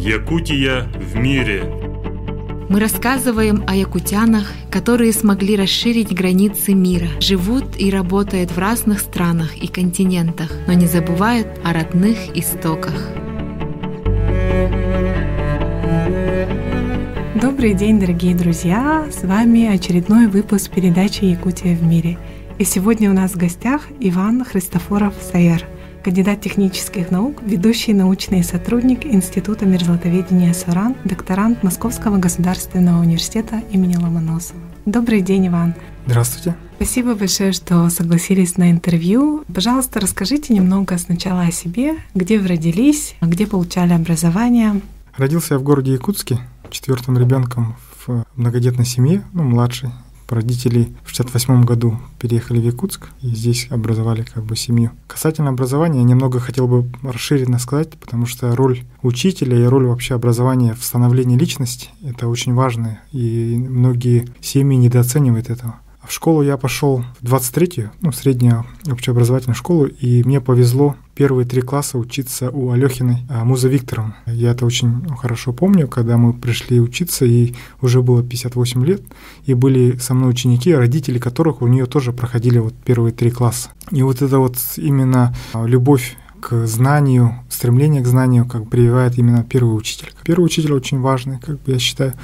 Якутия в мире. Мы рассказываем о якутянах, которые смогли расширить границы мира, живут и работают в разных странах и континентах, но не забывают о родных истоках. Добрый день, дорогие друзья! С вами очередной выпуск передачи «Якутия в мире». И сегодня у нас в гостях Иван Христофоров Саяр – кандидат технических наук, ведущий научный сотрудник Института мерзлотоведения СОРАН, докторант Московского государственного университета имени Ломоносова. Добрый день, Иван. Здравствуйте. Спасибо большое, что согласились на интервью. Пожалуйста, расскажите немного сначала о себе, где вы родились, где получали образование. Родился я в городе Якутске, четвертым ребенком в многодетной семье, ну, младший Родители в 68 году переехали в Якутск и здесь образовали как бы семью. Касательно образования, я немного хотел бы расширенно сказать, потому что роль учителя и роль вообще образования в становлении личности – это очень важно, и многие семьи недооценивают этого. В школу я пошел в 23-ю, ну, среднюю общеобразовательную школу, и мне повезло первые три класса учиться у Алехиной а, Музы Викторовны. Я это очень хорошо помню, когда мы пришли учиться, и уже было 58 лет, и были со мной ученики, родители которых у нее тоже проходили вот первые три класса. И вот это вот именно а, любовь к знанию, стремление к знанию как прививает именно первый учитель. Первый учитель очень важный, как бы я считаю.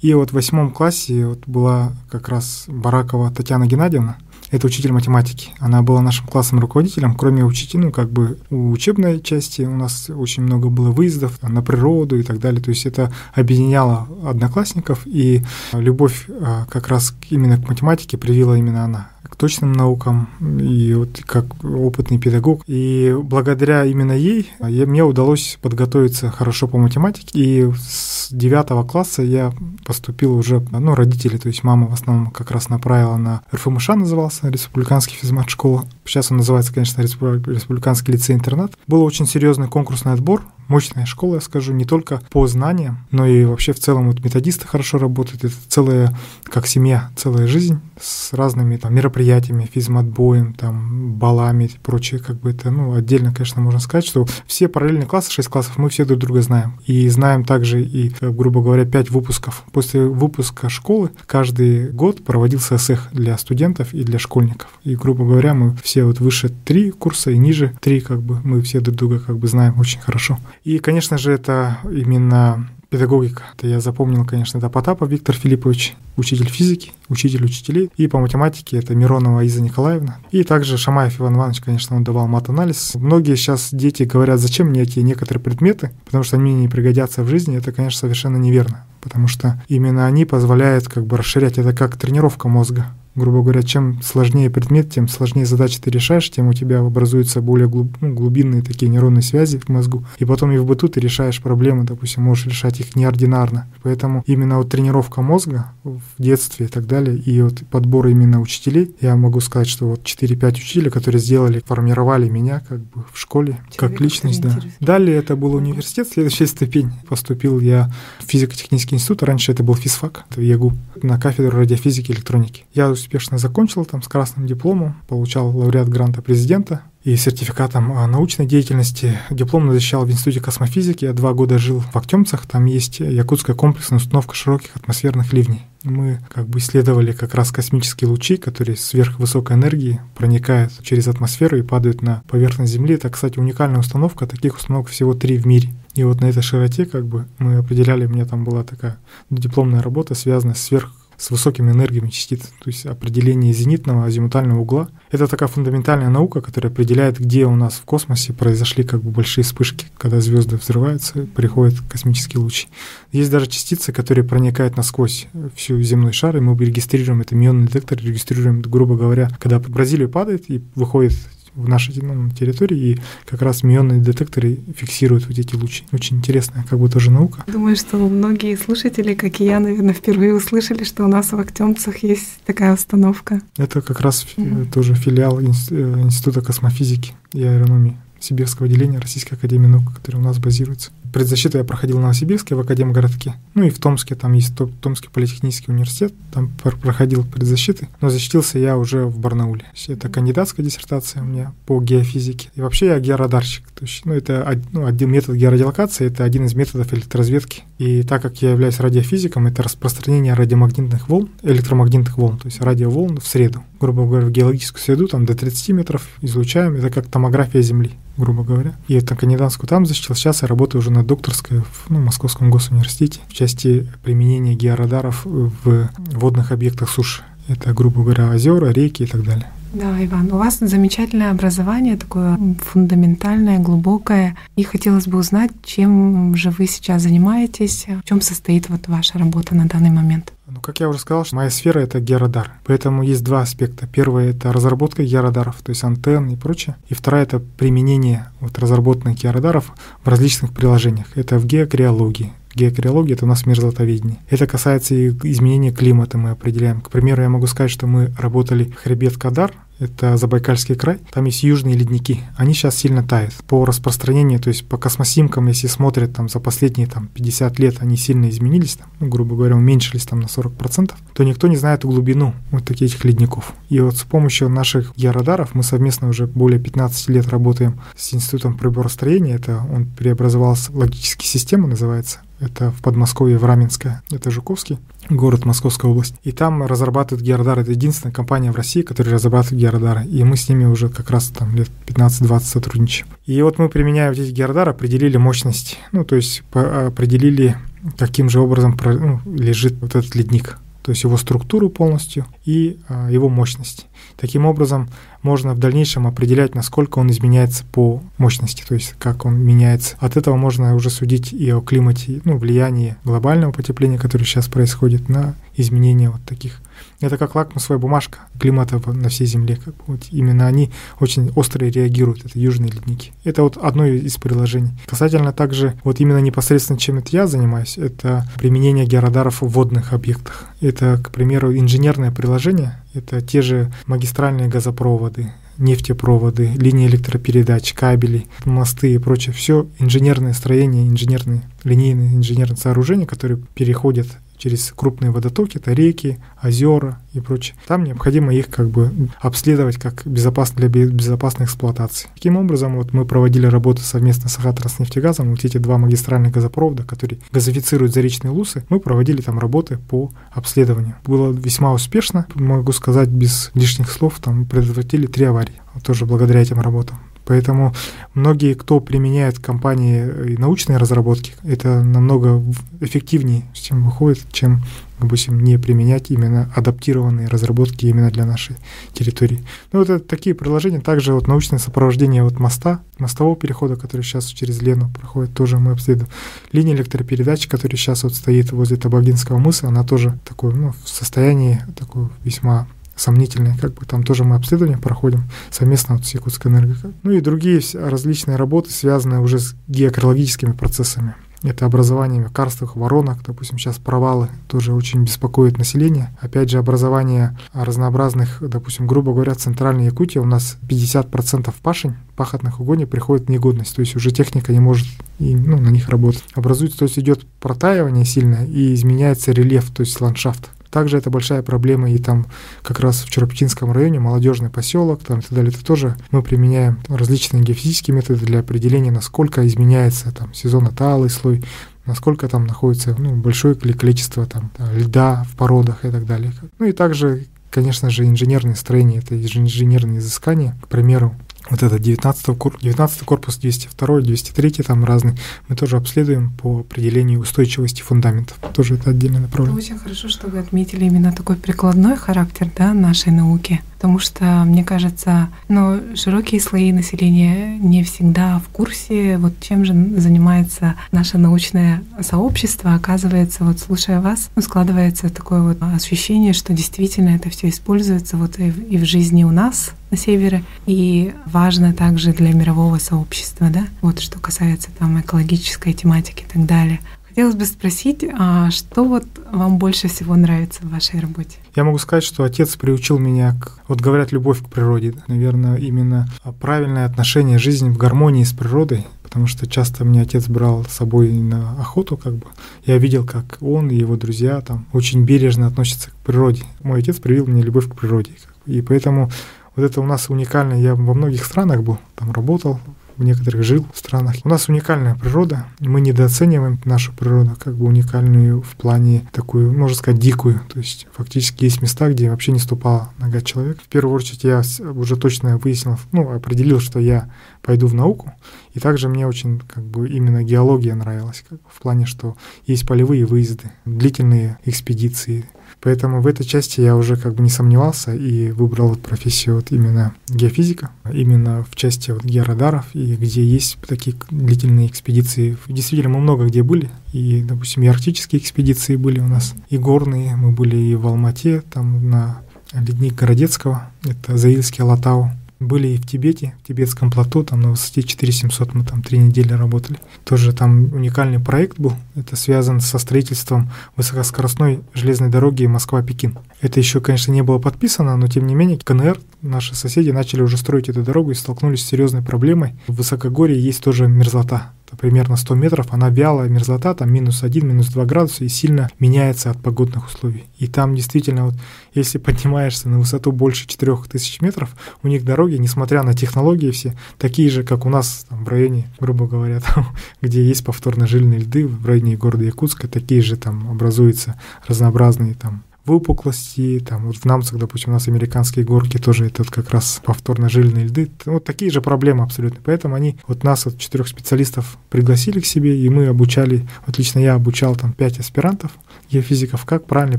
И вот в восьмом классе вот была как раз Баракова Татьяна Геннадьевна, это учитель математики. Она была нашим классным руководителем, кроме учителя, ну, как бы у учебной части у нас очень много было выездов на природу и так далее. То есть это объединяло одноклассников, и любовь а, как раз именно к математике привила именно она к точным наукам, и вот как опытный педагог. И благодаря именно ей я, мне удалось подготовиться хорошо по математике. И с девятого класса я поступил уже, ну, родители, то есть мама в основном как раз направила на РФМШ назывался, Республиканский физмат-школа. Сейчас он называется, конечно, Республиканский лицей-интернат. Был очень серьезный конкурсный отбор, мощная школа, я скажу, не только по знаниям, но и вообще в целом вот методисты хорошо работают. Это целая, как семья, целая жизнь с разными там, мероприятиями, физматбоем, там, балами и прочее. Как бы это, ну, отдельно, конечно, можно сказать, что все параллельные классы, 6 классов, мы все друг друга знаем. И знаем также и, грубо говоря, 5 выпусков. После выпуска школы каждый год проводился СЭХ для студентов и для школьников. И, грубо говоря, мы все вот выше 3 курса и ниже 3, как бы, мы все друг друга как бы знаем очень хорошо. И, конечно же, это именно педагогика. Это я запомнил, конечно, это Потапов Виктор Филиппович, учитель физики, учитель учителей. И по математике это Миронова Иза Николаевна. И также Шамаев Иван Иванович, конечно, он давал мат-анализ. Многие сейчас дети говорят, зачем мне эти некоторые предметы, потому что они мне не пригодятся в жизни. Это, конечно, совершенно неверно, потому что именно они позволяют как бы расширять это как тренировка мозга грубо говоря, чем сложнее предмет, тем сложнее задачи ты решаешь, тем у тебя образуются более ну, глубинные такие нейронные связи в мозгу. И потом и в быту ты решаешь проблемы, допустим, можешь решать их неординарно. Поэтому именно вот тренировка мозга в детстве и так далее, и вот подбор именно учителей, я могу сказать, что вот 4-5 учителей, которые сделали, формировали меня как бы в школе, Человек как личность, да. Далее это был университет, следующая ступень. Поступил я в физико-технический институт, раньше это был физфак, это в ЯГУ, на кафедру радиофизики и электроники. Я успешно закончил там с красным дипломом, получал лауреат гранта президента и сертификатом научной деятельности. Диплом защищал в Институте космофизики. Я два года жил в Актемцах. Там есть якутская комплексная установка широких атмосферных ливней. Мы как бы исследовали как раз космические лучи, которые сверхвысокой энергии проникают через атмосферу и падают на поверхность Земли. Это, кстати, уникальная установка. Таких установок всего три в мире. И вот на этой широте как бы мы определяли, у меня там была такая дипломная работа, связанная с сверх с высокими энергиями частиц, то есть определение зенитного азимутального угла. Это такая фундаментальная наука, которая определяет, где у нас в космосе произошли как бы большие вспышки, когда звезды взрываются, приходят космические лучи. Есть даже частицы, которые проникают насквозь всю земной шар, и мы регистрируем это мионный детектор, регистрируем, грубо говоря, когда в Бразилию падает и выходит в нашей ну, территории, и как раз мионные детекторы фиксируют вот эти лучи. Очень интересная как бы тоже наука. Думаю, что многие слушатели, как и я, наверное, впервые услышали, что у нас в Актемцах есть такая установка. Это как раз угу. тоже филиал э, Института космофизики и аэрономии. Сибирского отделения Российской Академии Наук, который у нас базируется. Предзащиту я проходил в Новосибирске в Академгородке. Ну и в Томске, там есть Томский политехнический университет, там проходил предзащиты. Но защитился я уже в Барнауле. Это кандидатская диссертация у меня по геофизике. И вообще я георадарщик. То есть, ну, это ну, один метод георадиолокации, это один из методов электроразведки. И так как я являюсь радиофизиком, это распространение радиомагнитных волн, электромагнитных волн, то есть радиоволн в среду. Грубо говоря, в геологическую среду, там до 30 метров излучаем, это как томография Земли грубо говоря. И это кандидатскую там защитил. Сейчас я работаю уже на докторской в ну, Московском госуниверситете в части применения георадаров в водных объектах суши. Это, грубо говоря, озера, реки и так далее. Да, Иван, у вас замечательное образование, такое фундаментальное, глубокое. И хотелось бы узнать, чем же вы сейчас занимаетесь, в чем состоит вот ваша работа на данный момент. Ну, как я уже сказал, моя сфера — это георадар. Поэтому есть два аспекта. Первый — это разработка георадаров, то есть антенн и прочее. И вторая — это применение вот разработанных георадаров в различных приложениях. Это в геокриологии, Геокриология — это у нас мерзлотоведение. Это касается и изменения климата мы определяем. К примеру, я могу сказать, что мы работали в хребет Кадар, это Забайкальский край, там есть южные ледники, они сейчас сильно тают. По распространению, то есть по космосимкам, если смотрят там за последние там 50 лет, они сильно изменились, там, ну, грубо говоря, уменьшились там на 40%, то никто не знает глубину вот таких ледников. И вот с помощью наших георадаров мы совместно уже более 15 лет работаем с Институтом приборостроения, это он преобразовался, логические системы называется, это в Подмосковье, в Раменское, это Жуковский, город Московской области. И там разрабатывают георадары. Это единственная компания в России, которая разрабатывает георадары. И мы с ними уже как раз там лет 15-20 сотрудничаем. И вот мы, применяя вот эти георадары, определили мощность. Ну, то есть определили, каким же образом ну, лежит вот этот ледник то есть его структуру полностью и а, его мощность. Таким образом, можно в дальнейшем определять, насколько он изменяется по мощности, то есть как он меняется. От этого можно уже судить и о климате, ну, влиянии глобального потепления, которое сейчас происходит, на изменения вот таких это как лакмусовая бумажка климата на всей Земле. Как вот именно они очень остро реагируют, это южные ледники. Это вот одно из приложений. Касательно также, вот именно непосредственно чем это я занимаюсь, это применение георадаров в водных объектах. Это, к примеру, инженерное приложение, это те же магистральные газопроводы, нефтепроводы, линии электропередач, кабели, мосты и прочее. Все инженерное строение, инженерные, линейные инженерные сооружения, которые переходят через крупные водотоки, это реки, озера и прочее. Там необходимо их как бы обследовать как безопасно для безопасной эксплуатации. Таким образом, вот мы проводили работу совместно с Ахатроснефтегазом, вот эти два магистральных газопровода, которые газифицируют заречные лусы, мы проводили там работы по обследованию. Было весьма успешно, могу сказать без лишних слов, там предотвратили три аварии, тоже благодаря этим работам. Поэтому многие, кто применяет компании и научные разработки, это намного эффективнее, чем выходит, чем, допустим, не применять именно адаптированные разработки именно для нашей территории. Ну, вот это такие приложения. Также вот научное сопровождение вот моста, мостового перехода, который сейчас через Лену проходит, тоже мы обследуем. Линия электропередачи, которая сейчас вот стоит возле Табагинского мыса, она тоже такой, ну, в состоянии такой весьма сомнительные, как бы там тоже мы обследования проходим совместно вот с Якутской энерго. Ну и другие различные работы, связанные уже с геокрологическими процессами. Это образование карстовых воронок, допустим, сейчас провалы тоже очень беспокоит население. Опять же, образование разнообразных, допустим, грубо говоря, Центральной Якутии у нас 50% пашень, пахотных угодий приходит в негодность, то есть уже техника не может и, ну, на них работать. Образуется, то есть идет протаивание сильное и изменяется рельеф, то есть ландшафт. Также это большая проблема и там как раз в Чероптинском районе, молодежный поселок, там и так далее. Это тоже мы применяем различные геофизические методы для определения, насколько изменяется там сезонно-талый слой, насколько там находится ну, большое количество там, льда в породах и так далее. Ну и также, конечно же, инженерные строения, это инженерные изыскания. К примеру, вот это 19, кор 19 корпус, 202, 203 там разные, мы тоже обследуем по определению устойчивости фундаментов. Тоже это отдельное направление. Очень хорошо, что вы отметили именно такой прикладной характер да, нашей науки, потому что, мне кажется, ну, широкие слои населения не всегда в курсе, вот чем же занимается наше научное сообщество. Оказывается, вот слушая вас, ну, складывается такое вот ощущение, что действительно это все используется вот и в, и в жизни у нас, на севере, и важно также для мирового сообщества, да, вот что касается там экологической тематики и так далее. Хотелось бы спросить, а что вот вам больше всего нравится в вашей работе? Я могу сказать, что отец приучил меня к... Вот говорят, любовь к природе. Наверное, именно правильное отношение жизни в гармонии с природой потому что часто меня отец брал с собой на охоту, как бы. Я видел, как он и его друзья там очень бережно относятся к природе. Мой отец привил мне любовь к природе. И поэтому вот это у нас уникально. Я во многих странах был, там работал, в некоторых жил в странах. У нас уникальная природа, мы недооцениваем нашу природу, как бы уникальную в плане такую, можно сказать, дикую. То есть фактически есть места, где вообще не ступала нога человека. В первую очередь я уже точно выяснил, ну, определил, что я пойду в науку. И также мне очень как бы именно геология нравилась, как, в плане, что есть полевые выезды, длительные экспедиции, Поэтому в этой части я уже как бы не сомневался и выбрал вот профессию вот именно геофизика, именно в части вот георадаров, и где есть такие длительные экспедиции. Действительно, мы много где были, и, допустим, и арктические экспедиции были у нас, и горные, мы были и в Алмате, там на ледник Городецкого, это Заильский Алатау, были и в Тибете, в тибетском плато, там на высоте 4700 мы там три недели работали. Тоже там уникальный проект был. Это связан со строительством высокоскоростной железной дороги Москва-Пекин. Это еще, конечно, не было подписано, но тем не менее КНР, наши соседи, начали уже строить эту дорогу и столкнулись с серьезной проблемой. В высокогорье есть тоже мерзлота примерно 100 метров, она вялая мерзлота, там минус 1, минус 2 градуса и сильно меняется от погодных условий. И там действительно, вот, если поднимаешься на высоту больше 4000 метров, у них дороги, несмотря на технологии все, такие же, как у нас там, в районе, грубо говоря, там, где есть повторно жильные льды, в районе города Якутска, такие же там образуются разнообразные там выпуклости, там вот в Намцах, допустим, у нас американские горки тоже это вот как раз повторно жильные льды. Вот такие же проблемы абсолютно. Поэтому они вот нас, вот четырех специалистов, пригласили к себе, и мы обучали, вот лично я обучал там пять аспирантов, геофизиков, как правильно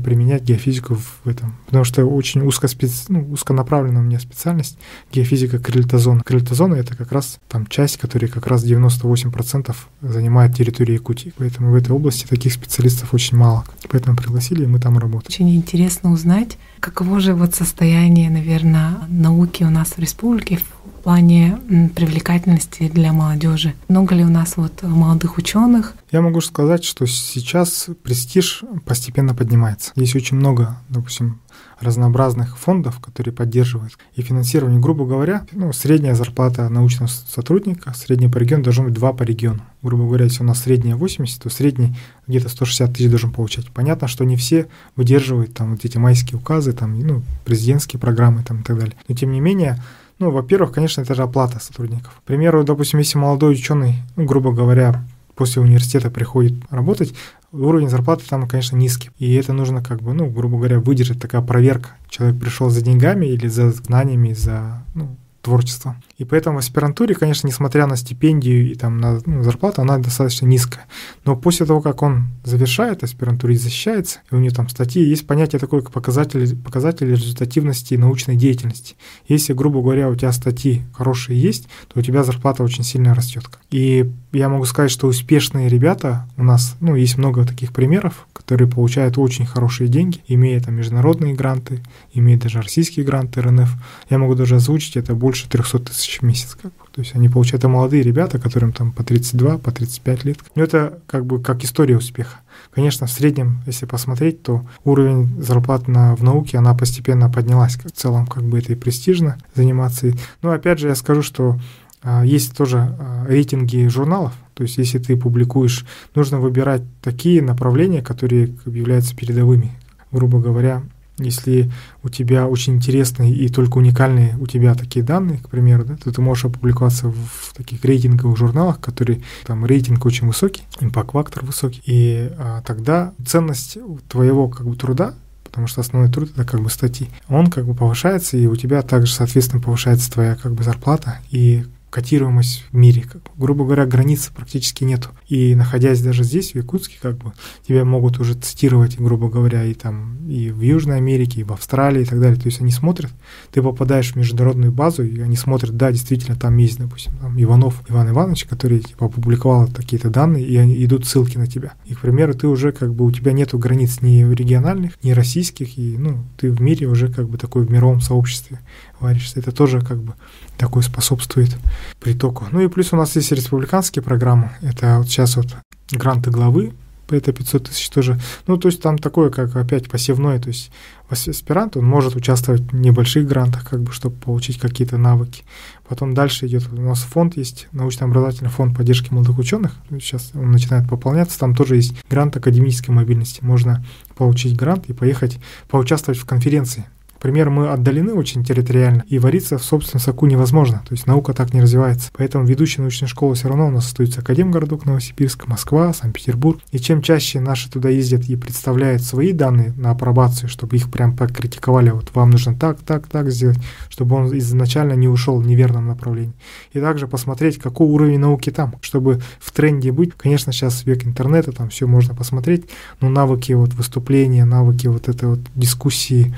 применять геофизику в этом. Потому что очень узкоспец... ну, узконаправленная у меня специальность геофизика крилитозона. Крилитозона — это как раз там часть, которая как раз 98% занимает территорию Якутии. Поэтому в этой области таких специалистов очень мало. Поэтому пригласили, и мы там работаем. Интересно узнать, каково же вот состояние, наверное, науки у нас в республике плане привлекательности для молодежи. Много ли у нас вот молодых ученых? Я могу сказать, что сейчас престиж постепенно поднимается. Есть очень много, допустим, разнообразных фондов, которые поддерживают и финансирование. Грубо говоря, ну, средняя зарплата научного сотрудника, средняя по региону должна быть 2 по региону. Грубо говоря, если у нас средняя 80, то средний где-то 160 тысяч должен получать. Понятно, что не все выдерживают там вот эти майские указы, там, ну, президентские программы там, и так далее. Но тем не менее, ну, во-первых, конечно, это же оплата сотрудников. К примеру, допустим, если молодой ученый, ну, грубо говоря, после университета приходит работать, уровень зарплаты там, конечно, низкий. И это нужно, как бы, ну, грубо говоря, выдержать такая проверка. Человек пришел за деньгами или за знаниями, за ну, творчеством. И поэтому в аспирантуре, конечно, несмотря на стипендию и там на ну, зарплату, она достаточно низкая. Но после того, как он завершает аспирантуру и защищается, и у него там статьи, есть понятие такое, как показатель, показатель результативности научной деятельности. Если, грубо говоря, у тебя статьи хорошие есть, то у тебя зарплата очень сильно растет. И я могу сказать, что успешные ребята у нас, ну, есть много таких примеров, которые получают очень хорошие деньги, имея там международные гранты, имея даже российские гранты РНФ. Я могу даже озвучить, это больше 300 тысяч в месяц. Как бы. То есть они получают, это молодые ребята, которым там по 32, по 35 лет. Но это как бы как история успеха. Конечно, в среднем, если посмотреть, то уровень зарплат на, в науке, она постепенно поднялась. В целом, как бы это и престижно заниматься. Но опять же, я скажу, что а, есть тоже а, рейтинги журналов, то есть если ты публикуешь, нужно выбирать такие направления, которые являются передовыми. Грубо говоря, если у тебя очень интересные и только уникальные у тебя такие данные, к примеру, да, то ты можешь опубликоваться в таких рейтинговых журналах, которые там рейтинг очень высокий, импакт-фактор высокий, и а, тогда ценность твоего как бы труда потому что основной труд это как бы статьи. Он как бы повышается, и у тебя также, соответственно, повышается твоя как бы зарплата, и котируемость в мире. Как, грубо говоря, границы практически нету. И находясь даже здесь, в Якутске, как бы тебя могут уже цитировать, грубо говоря, и там и в Южной Америке, и в Австралии и так далее. То есть они смотрят, ты попадаешь в международную базу, и они смотрят, да, действительно, там есть, допустим, там Иванов Иван Иванович, который типа, опубликовал какие-то данные, и они идут ссылки на тебя. И, к примеру, ты уже как бы у тебя нету границ ни региональных, ни российских, и ну, ты в мире уже как бы такой в мировом сообществе варишься. Это тоже как бы такой способствует притоку. Ну и плюс у нас есть республиканские программы. Это вот сейчас вот гранты главы это 500 тысяч тоже. Ну, то есть там такое, как опять посевное, то есть аспирант, он может участвовать в небольших грантах, как бы, чтобы получить какие-то навыки. Потом дальше идет, у нас фонд есть, научно-образовательный фонд поддержки молодых ученых, сейчас он начинает пополняться, там тоже есть грант академической мобильности, можно получить грант и поехать поучаствовать в конференции Например, мы отдалены очень территориально, и вариться в собственном соку невозможно, то есть наука так не развивается. Поэтому ведущие научные школы все равно у нас остаются Академгородок, Новосибирск, Москва, Санкт-Петербург. И чем чаще наши туда ездят и представляют свои данные на апробацию, чтобы их прям покритиковали, вот вам нужно так, так, так сделать, чтобы он изначально не ушел в неверном направлении. И также посмотреть, какой уровень науки там, чтобы в тренде быть. Конечно, сейчас век интернета, там все можно посмотреть, но навыки вот выступления, навыки вот этой вот дискуссии,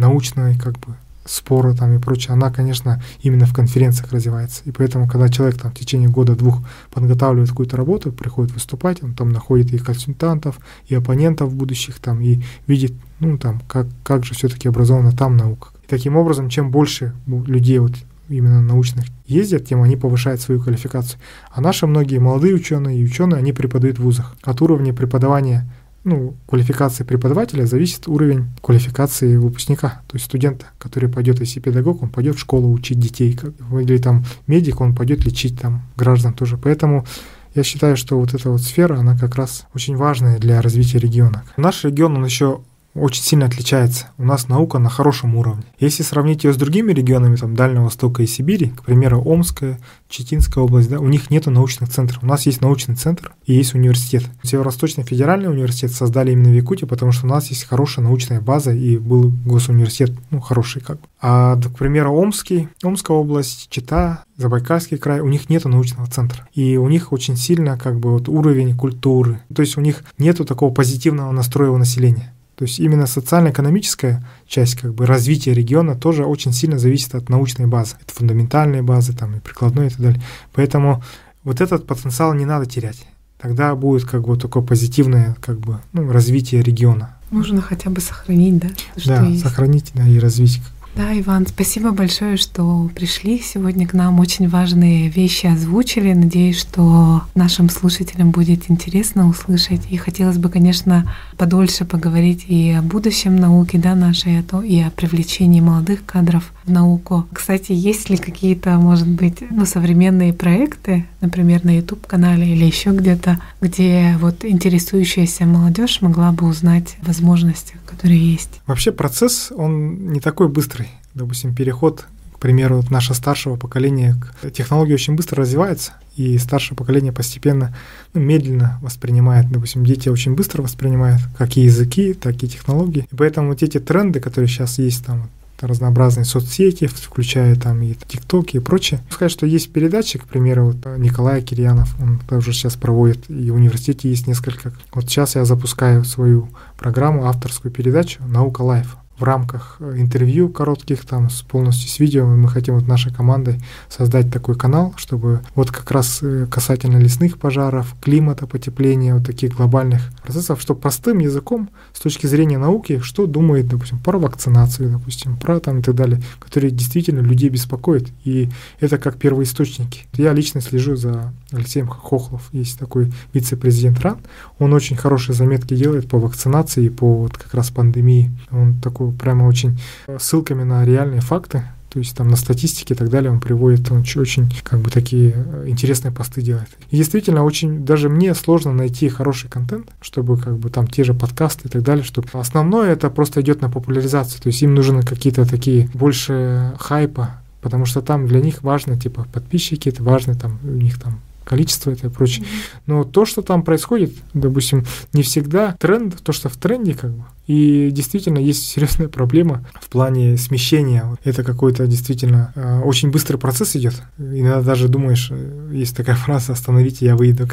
научной как бы спора там и прочее, она, конечно, именно в конференциях развивается. И поэтому, когда человек там в течение года-двух подготавливает какую-то работу, приходит выступать, он там находит и консультантов, и оппонентов будущих там, и видит, ну, там, как, как же все-таки образована там наука. И таким образом, чем больше людей вот именно научных ездят, тем они повышают свою квалификацию. А наши многие молодые ученые и ученые, они преподают в вузах. От уровня преподавания ну, квалификации преподавателя зависит уровень квалификации выпускника, то есть студента, который пойдет, если педагог, он пойдет в школу учить детей, или там медик, он пойдет лечить там граждан тоже. Поэтому я считаю, что вот эта вот сфера, она как раз очень важная для развития региона. Наш регион, он еще очень сильно отличается. У нас наука на хорошем уровне. Если сравнить ее с другими регионами, там, Дальнего Востока и Сибири, к примеру, Омская, Читинская область, да, у них нет научных центров. У нас есть научный центр и есть университет. Северо-Восточный федеральный университет создали именно в Якутии, потому что у нас есть хорошая научная база и был госуниверситет, ну, хороший как бы. А, к примеру, Омский, Омская область, Чита, Забайкальский край, у них нет научного центра. И у них очень сильно как бы вот уровень культуры. То есть у них нету такого позитивного настроя у населения. То есть именно социально-экономическая часть как бы развития региона тоже очень сильно зависит от научной базы. Это фундаментальные базы, там и прикладной и так далее. Поэтому вот этот потенциал не надо терять. Тогда будет как бы такое позитивное как бы ну, развитие региона. Нужно хотя бы сохранить, да? да, сохранить да, и развить да, Иван, спасибо большое, что пришли сегодня к нам. Очень важные вещи озвучили. Надеюсь, что нашим слушателям будет интересно услышать. И хотелось бы, конечно, подольше поговорить и о будущем науки да, нашей, а и о привлечении молодых кадров науку. Кстати, есть ли какие-то, может быть, ну, современные проекты, например, на YouTube-канале или еще где-то, где вот интересующаяся молодежь могла бы узнать возможности, которые есть? Вообще процесс, он не такой быстрый. Допустим, переход к примеру, вот наше старшего поколения, технология очень быстро развивается, и старшее поколение постепенно, ну, медленно воспринимает, допустим, дети очень быстро воспринимают как и языки, так и технологии. И поэтому вот эти тренды, которые сейчас есть, там, разнообразные соцсети, включая там и ТикТоки и прочее. Сказать, что есть передачи, к примеру, вот Николай Кирьянов, он тоже сейчас проводит, и в университете есть несколько. Вот сейчас я запускаю свою программу, авторскую передачу «Наука Life» в рамках э, интервью коротких, там, с полностью с видео, мы хотим вот нашей командой создать такой канал, чтобы вот как раз э, касательно лесных пожаров, климата, потепления, вот таких глобальных процессов, что простым языком с точки зрения науки, что думает, допустим, про вакцинацию, допустим, про там и так далее, которые действительно людей беспокоят, и это как первоисточники. Я лично слежу за Алексеем Хохлов, есть такой вице-президент РАН, он очень хорошие заметки делает по вакцинации, по вот как раз пандемии, он такой прямо очень э, ссылками на реальные факты, то есть там на статистике и так далее он приводит, он очень как бы такие э, интересные посты делает. И действительно очень, даже мне сложно найти хороший контент, чтобы как бы там те же подкасты и так далее, чтобы основное это просто идет на популяризацию, то есть им нужны какие-то такие больше хайпа, потому что там для них важно, типа, подписчики, это важно, там, у них там количество это и прочее. Но то, что там происходит, допустим, не всегда тренд, то, что в тренде, как бы, и действительно есть серьезная проблема в плане смещения. Это какой-то действительно э, очень быстрый процесс идет. Иногда даже думаешь, э, есть такая фраза «остановите, я выйду».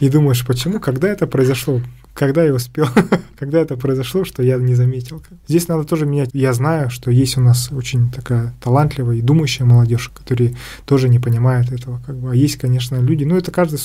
И думаешь, почему, когда это произошло? Когда я успел? когда это произошло, что я не заметил? Здесь надо тоже менять. Я знаю, что есть у нас очень такая талантливая и думающая молодежь, которые тоже не понимают этого. А есть, конечно, люди, ну это каждый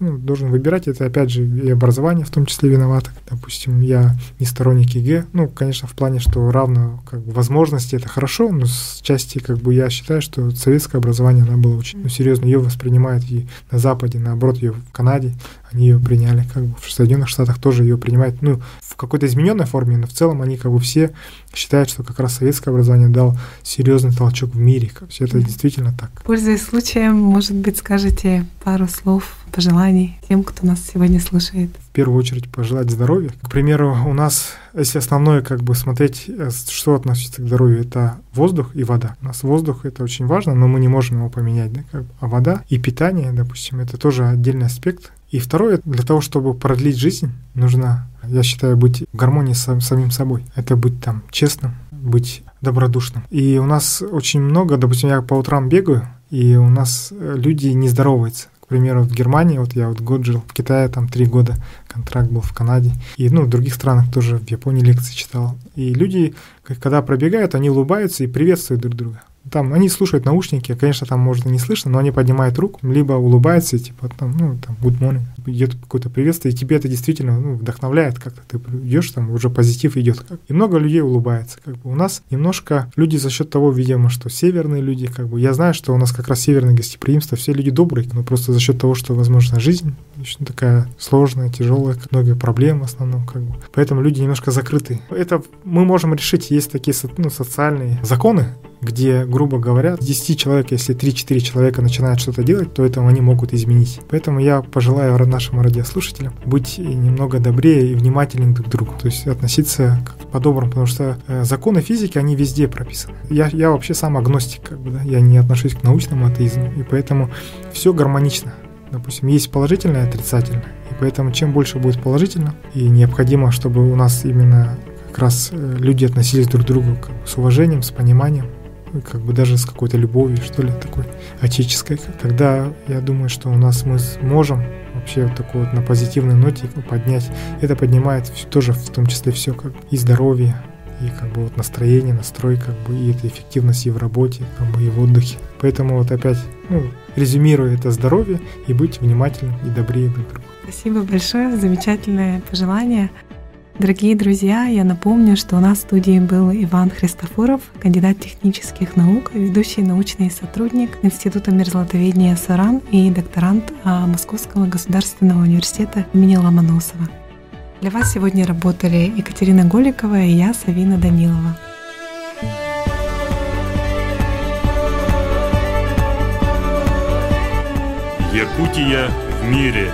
ну, должен выбирать. Это опять же и образование в том числе виновато. Допустим, я не сторонник ЕГЭ. Ну, конечно, в плане, что равно как бы, возможности это хорошо, но с части как бы я считаю, что советское образование, оно было очень ну, серьезно. Ее воспринимают и на Западе, наоборот, ее в Канаде, они ее приняли, как бы в Соединенных Штатах тоже ее принимают, ну, какой-то измененной форме, но в целом они как бы все считают, что как раз советское образование дал серьезный толчок в мире. Как это действительно так. Пользуясь случаем, может быть, скажете пару слов, пожеланий тем, кто нас сегодня слушает? В первую очередь пожелать здоровья. К примеру, у нас, если основное как бы смотреть, э, что относится к здоровью, это воздух и вода. У нас воздух это очень важно, но мы не можем его поменять, да, как бы. а вода и питание, допустим, это тоже отдельный аспект. И второе, для того, чтобы продлить жизнь, нужно, я считаю, быть в гармонии с самим собой. Это быть там честным, быть добродушным. И у нас очень много, допустим, я по утрам бегаю, и у нас э, люди не здороваются. К примеру, в Германии, вот я вот год жил, в Китае там три года, контракт был в Канаде, и ну, в других странах тоже, в Японии лекции читал. И люди, когда пробегают, они улыбаются и приветствуют друг друга. Там они слушают наушники, конечно, там может и не слышно, но они поднимают руку, либо улыбаются, типа там, ну, там, good morning, идет какое-то приветствие, и тебе это действительно ну, вдохновляет как-то. Ты идешь, там уже позитив идет. Как. И много людей улыбается. Как бы. У нас немножко люди за счет того, видимо, что северные люди, как бы, я знаю, что у нас как раз северное гостеприимство, все люди добрые, но просто за счет того, что, возможно, жизнь очень такая сложная, тяжелая, много проблем в основном, как бы. Поэтому люди немножко закрыты. Это мы можем решить, есть такие ну, социальные законы, где, грубо говоря, 10 человек, если 3-4 человека начинают что-то делать, то это они могут изменить. Поэтому я пожелаю нашим радиослушателям быть немного добрее и внимательнее друг к другу, то есть относиться по-доброму, потому что э, законы физики, они везде прописаны. Я, я вообще сам агностик, как бы, да, я не отношусь к научному атеизму, и поэтому все гармонично. Допустим, есть положительное и отрицательное. И поэтому чем больше будет положительно, и необходимо, чтобы у нас именно как раз э, люди относились друг к другу с уважением, с пониманием, как бы даже с какой-то любовью, что ли, такой отеческой. Тогда я думаю, что у нас мы сможем вообще вот такой вот на позитивной ноте поднять. Это поднимает тоже в том числе все как и здоровье, и как бы вот настроение, настрой, как бы и это эффективность и в работе, как бы и в отдыхе. Поэтому вот опять, ну, резюмируя это здоровье и быть внимательным и добрее друг к другу. Спасибо большое, замечательное пожелание. Дорогие друзья, я напомню, что у нас в студии был Иван Христофоров, кандидат технических наук, ведущий научный сотрудник Института мерзлотоведения САРАН и докторант а, Московского государственного университета имени Ломоносова. Для вас сегодня работали Екатерина Голикова и я, Савина Данилова. Якутия в мире.